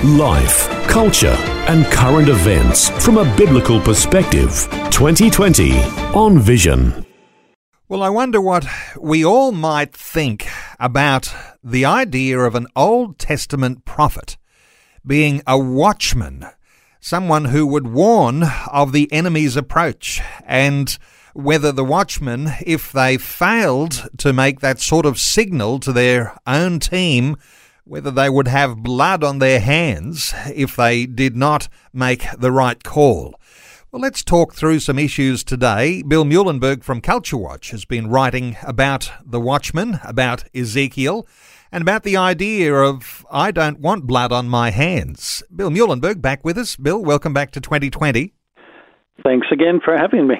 Life, culture, and current events from a biblical perspective. 2020 on Vision. Well, I wonder what we all might think about the idea of an Old Testament prophet being a watchman, someone who would warn of the enemy's approach, and whether the watchmen, if they failed to make that sort of signal to their own team, whether they would have blood on their hands if they did not make the right call. Well, let's talk through some issues today. Bill Muehlenberg from Culture Watch has been writing about the Watchman, about Ezekiel, and about the idea of I don't want blood on my hands. Bill Muehlenberg back with us. Bill, welcome back to 2020. Thanks again for having me.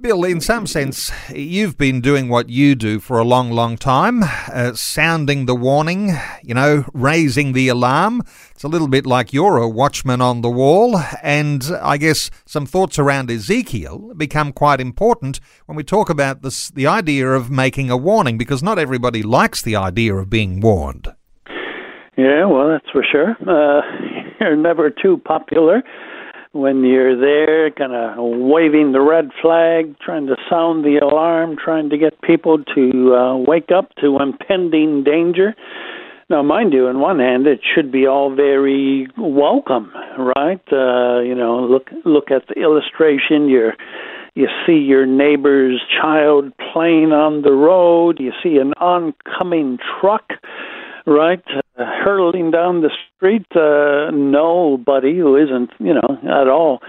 Bill, in some sense, you've been doing what you do for a long, long time, uh, sounding the warning, you know, raising the alarm. It's a little bit like you're a watchman on the wall, and I guess some thoughts around Ezekiel become quite important when we talk about this, the idea of making a warning, because not everybody likes the idea of being warned. Yeah, well, that's for sure. Uh, you're never too popular when you're there, kind of waving the red flag, trying to sound the alarm, trying to get people to uh, wake up to impending danger. Now, mind you, on one hand, it should be all very welcome, right? Uh, you know, look look at the illustration. You're you see your neighbor's child playing on the road. You see an oncoming truck right? Uh, hurtling down the street, uh, nobody who isn't, you know, at all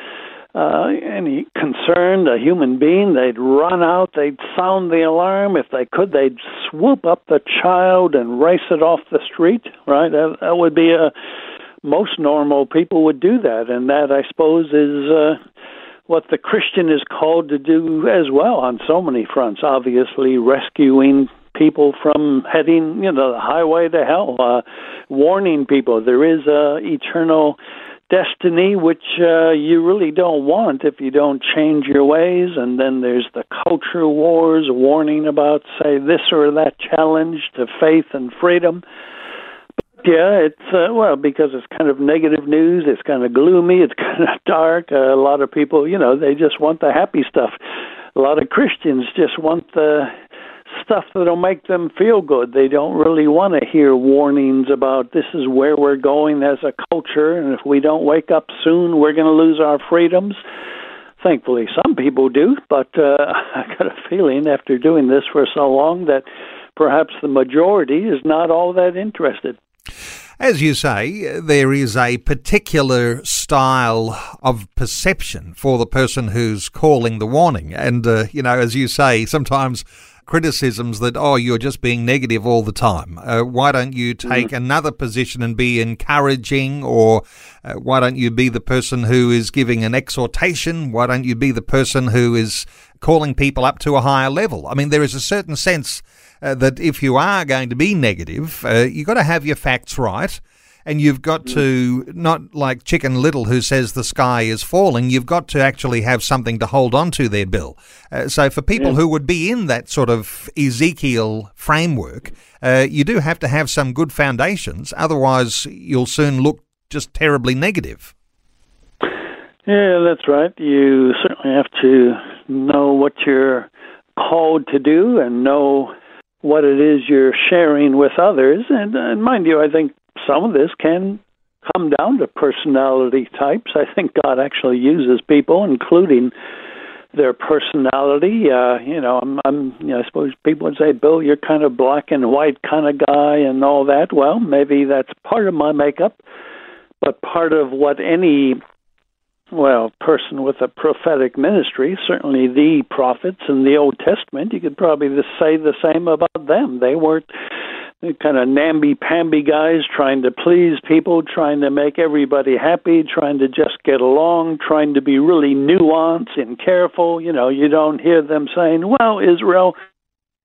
uh, any concerned, a human being, they'd run out, they'd sound the alarm. If they could, they'd swoop up the child and race it off the street, right? That, that would be a most normal people would do that, and that I suppose is uh, what the Christian is called to do as well on so many fronts. Obviously, rescuing people from heading, you know, the highway to hell, uh, warning people there is a eternal destiny which uh, you really don't want if you don't change your ways. And then there's the culture wars, warning about, say, this or that challenge to faith and freedom. But yeah, it's uh, well because it's kind of negative news. It's kind of gloomy. It's kind of dark. Uh, a lot of people, you know, they just want the happy stuff. A lot of Christians just want the stuff that'll make them feel good. They don't really want to hear warnings about this is where we're going as a culture, and if we don't wake up soon, we're going to lose our freedoms. Thankfully, some people do, but uh, I got a feeling after doing this for so long that perhaps the majority is not all that interested. As you say, there is a particular style of perception for the person who's calling the warning. And, uh, you know, as you say, sometimes criticisms that, oh, you're just being negative all the time. Uh, why don't you take mm. another position and be encouraging? Or uh, why don't you be the person who is giving an exhortation? Why don't you be the person who is calling people up to a higher level? I mean, there is a certain sense uh, that if you are going to be negative, uh, you've got to have your facts right and you've got to not like Chicken Little who says the sky is falling. You've got to actually have something to hold on to there, Bill. Uh, so for people yeah. who would be in that sort of Ezekiel framework, uh, you do have to have some good foundations. Otherwise, you'll soon look just terribly negative. Yeah, that's right. You certainly have to know what you're called to do and know what it is you're sharing with others. And, and mind you, I think some of this can come down to personality types. I think God actually uses people, including their personality. Uh, you know, I'm, I'm, you know, I suppose people would say, Bill, you're kind of black and white kind of guy and all that. Well, maybe that's part of my makeup, but part of what any well, person with a prophetic ministry, certainly the prophets in the Old Testament, you could probably say the same about them. They weren't kind of namby-pamby guys trying to please people, trying to make everybody happy, trying to just get along, trying to be really nuanced and careful. You know, you don't hear them saying, "Well, Israel,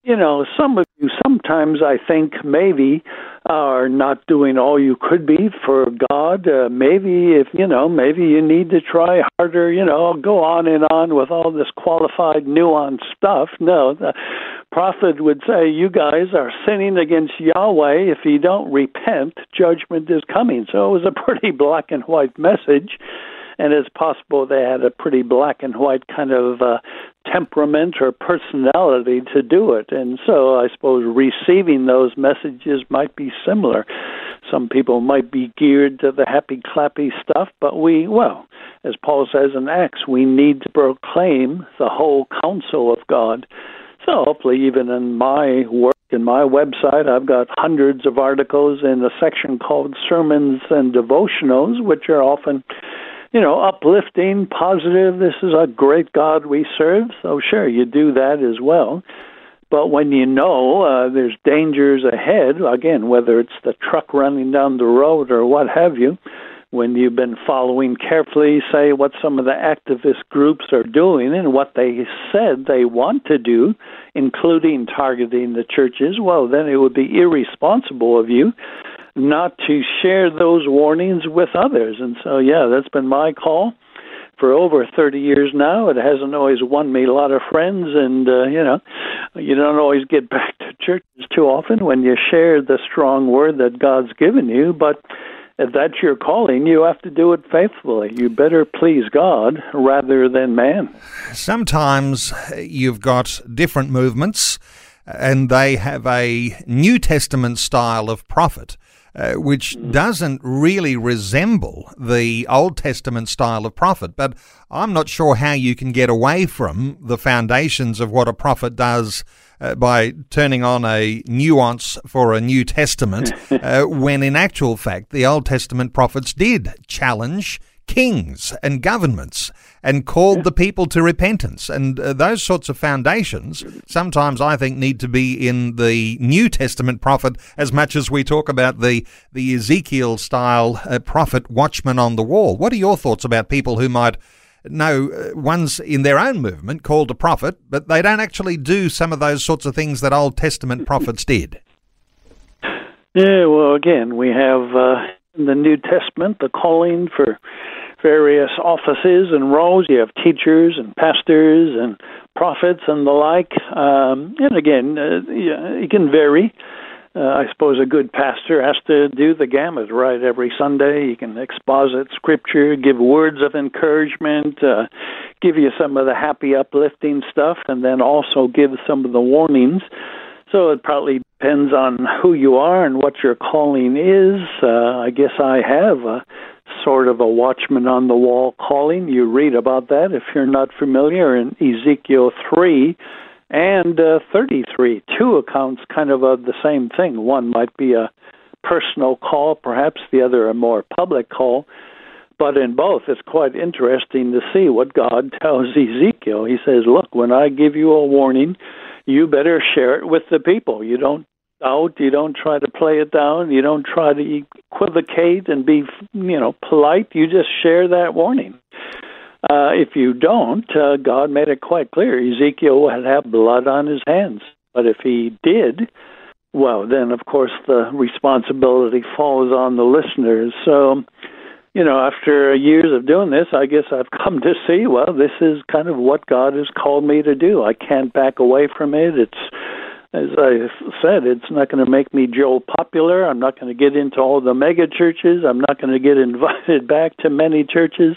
you know, some you sometimes I think maybe are not doing all you could be for God. Uh, maybe if you know, maybe you need to try harder. You know, go on and on with all this qualified, nuanced stuff. No, the prophet would say, "You guys are sinning against Yahweh. If you don't repent, judgment is coming." So it was a pretty black and white message and it's possible they had a pretty black and white kind of uh, temperament or personality to do it. And so I suppose receiving those messages might be similar. Some people might be geared to the happy clappy stuff, but we, well, as Paul says in Acts, we need to proclaim the whole counsel of God. So hopefully, even in my work, in my website, I've got hundreds of articles in a section called Sermons and Devotionals, which are often you know, uplifting, positive. This is a great God we serve. So, sure, you do that as well. But when you know uh, there's dangers ahead, again, whether it's the truck running down the road or what have you, when you've been following carefully, say, what some of the activist groups are doing and what they said they want to do, including targeting the churches, well, then it would be irresponsible of you not to share those warnings with others. And so, yeah, that's been my call for over 30 years now. It hasn't always won me a lot of friends, and, uh, you know, you don't always get back to churches too often when you share the strong word that God's given you, but if that's your calling, you have to do it faithfully. You better please God rather than man. Sometimes you've got different movements and they have a New Testament style of prophet uh, which doesn't really resemble the Old Testament style of prophet. But I'm not sure how you can get away from the foundations of what a prophet does. Uh, by turning on a nuance for a New Testament, uh, when in actual fact the Old Testament prophets did challenge kings and governments and called yeah. the people to repentance. And uh, those sorts of foundations sometimes I think need to be in the New Testament prophet as much as we talk about the, the Ezekiel style uh, prophet watchman on the wall. What are your thoughts about people who might know uh, one's in their own movement called a prophet, but they don't actually do some of those sorts of things that Old Testament prophets did? Yeah, well, again, we have uh, in the New Testament the calling for various offices and roles. You have teachers and pastors and prophets and the like. Um, and again, uh, it can vary. Uh, I suppose a good pastor has to do the gamut, right? Every Sunday, he can exposit scripture, give words of encouragement, uh, give you some of the happy, uplifting stuff, and then also give some of the warnings. So it probably depends on who you are and what your calling is. Uh, I guess I have a sort of a watchman on the wall calling. You read about that if you're not familiar in Ezekiel 3 and uh, 33. Two accounts kind of of the same thing. One might be a personal call, perhaps the other a more public call. But in both, it's quite interesting to see what God tells Ezekiel. He says, Look, when I give you a warning, you better share it with the people. You don't out. You don't try to play it down. You don't try to equivocate and be, you know, polite. You just share that warning. Uh, if you don't, uh, God made it quite clear Ezekiel would have blood on his hands. But if he did, well, then of course the responsibility falls on the listeners. So, you know, after years of doing this, I guess I've come to see, well, this is kind of what God has called me to do. I can't back away from it. It's as I said, it's not going to make me Joe popular. I'm not going to get into all the mega churches. I'm not going to get invited back to many churches.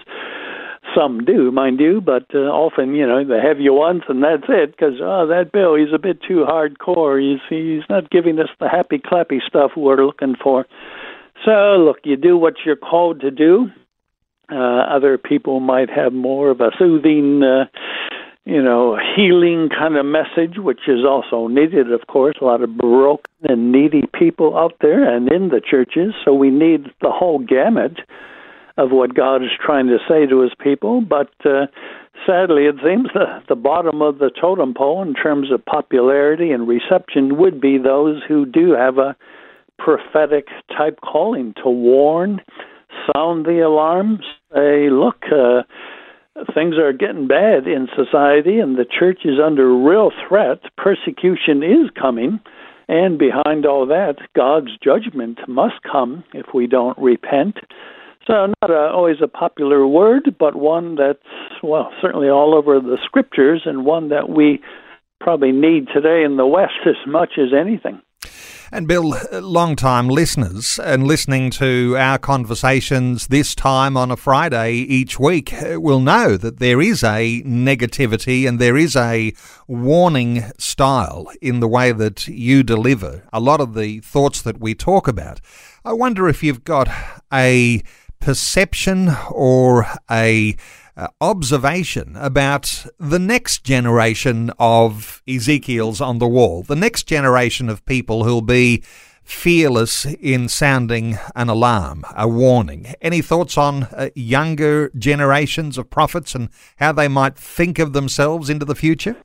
Some do, mind you, but uh, often, you know, they have you once and that's it. Because oh, that Bill, he's a bit too hardcore. He's he's not giving us the happy clappy stuff we're looking for. So look, you do what you're called to do. Uh, other people might have more of a soothing. Uh, you know, healing kind of message, which is also needed, of course. A lot of broken and needy people out there and in the churches. So we need the whole gamut of what God is trying to say to his people. But uh, sadly, it seems the, the bottom of the totem pole in terms of popularity and reception would be those who do have a prophetic type calling to warn, sound the alarms, say, look, uh, things are getting bad in society and the church is under real threat. Persecution is coming. And behind all that, God's judgment must come if we don't repent. So, not a, always a popular word, but one that's, well, certainly all over the scriptures and one that we probably need today in the West as much as anything. And Bill, long-time listeners and listening to our conversations this time on a Friday each week uh, will know that there is a negativity and there is a warning style in the way that you deliver a lot of the thoughts that we talk about. I wonder if you've got a perception or a uh, observation about the next generation of Ezekiel's on the wall, the next generation of people who'll be fearless in sounding an alarm, a warning. Any thoughts on uh, younger generations of prophets and how they might think of themselves into the future?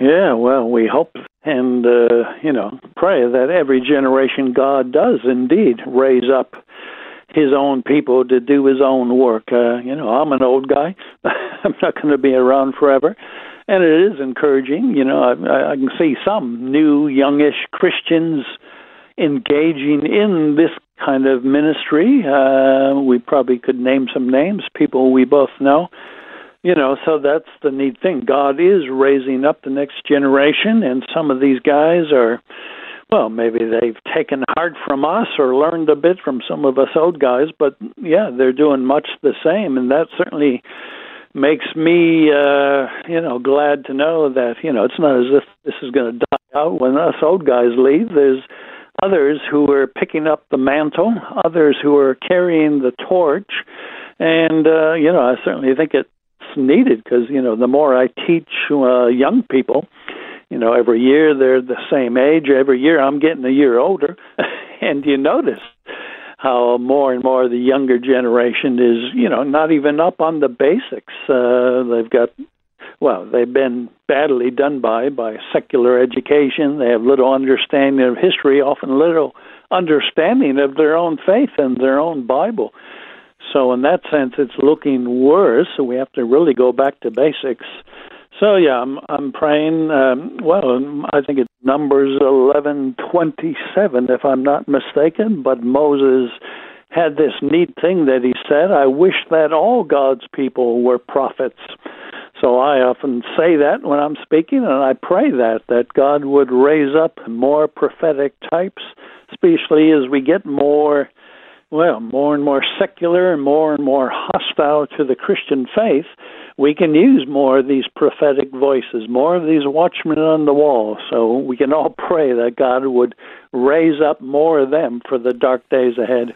Yeah, well, we hope and, uh, you know, pray that every generation God does indeed raise up his own people to do his own work. Uh, you know, I'm an old guy. I'm not going to be around forever. And it is encouraging. You know, I, I can see some new, youngish Christians engaging in this kind of ministry. Uh, we probably could name some names, people we both know. You know, so that's the neat thing. God is raising up the next generation, and some of these guys are well, maybe they've taken heart from us or learned a bit from some of us old guys, but yeah, they're doing much the same, and that certainly makes me, uh, you know, glad to know that you know it's not as if this is going to die out when us old guys leave. There's others who are picking up the mantle, others who are carrying the torch, and uh, you know, I certainly think it's needed because you know the more I teach uh, young people you know, every year they're the same age. Every year I'm getting a year older, and you notice how more and more the younger generation is, you know, not even up on the basics. Uh, they've got, well, they've been badly done by by secular education. They have little understanding of history, often little understanding of their own faith and their own Bible. So in that sense, it's looking worse. So we have to really go back to basics so yeah, I'm I'm praying. Um, well, I think it's Numbers eleven twenty seven, if I'm not mistaken. But Moses had this neat thing that he said. I wish that all God's people were prophets. So I often say that when I'm speaking, and I pray that that God would raise up more prophetic types, especially as we get more well, more and more secular and more and more hostile to the Christian faith we can use more of these prophetic voices, more of these watchmen on the wall. So we can all pray that God would raise up more of them for the dark days ahead.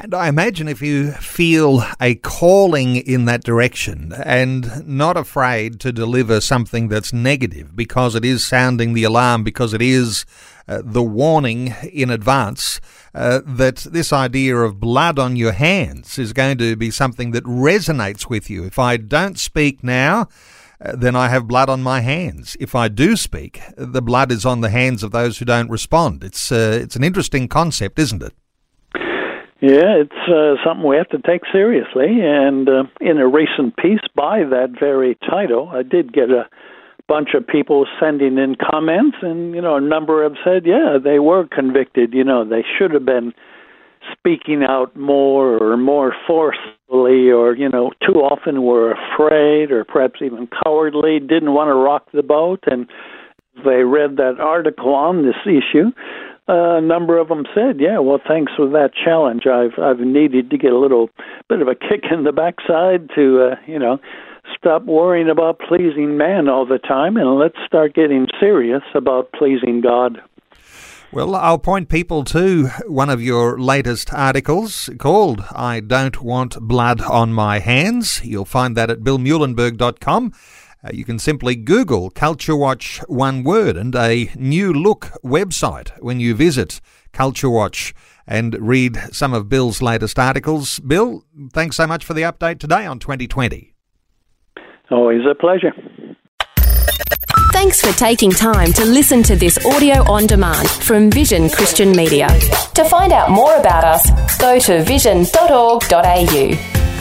And I imagine if you feel a calling in that direction and not afraid to deliver something that's negative because it is sounding the alarm, because it is uh, the warning in advance uh, that this idea of blood on your hands is going to be something that resonates with you. If I don't speak now, uh, then I have blood on my hands. If I do speak, the blood is on the hands of those who don't respond. It's uh, it's an interesting concept, isn't it? Yeah, it's uh, something we have to take seriously. And uh, in a recent piece by that very title, I did get a bunch of people sending in comments, and you know, a number have said, yeah, they were convicted. You know, they should have been speaking out more or more forcefully, or you know, too often were afraid or perhaps even cowardly, didn't want to rock the boat, and they read that article on this issue a number of them said, "Yeah, well, thanks for that challenge. I've I've needed to get a little bit of a kick in the backside to, uh, you know, stop worrying about pleasing man all the time and let's start getting serious about pleasing God." Well, I'll point people to one of your latest articles called I Don't Want Blood on My Hands. You'll find that at billmuehlenberg.com. Uh, you can simply Google Culture Watch one word and a new look website when you visit Culture Watch and read some of Bill's latest articles. Bill, thanks so much for the update today on 2020. Always a pleasure. Thanks for taking time to listen to this audio on demand from Vision Christian Media. To find out more about us, go to vision.org.au.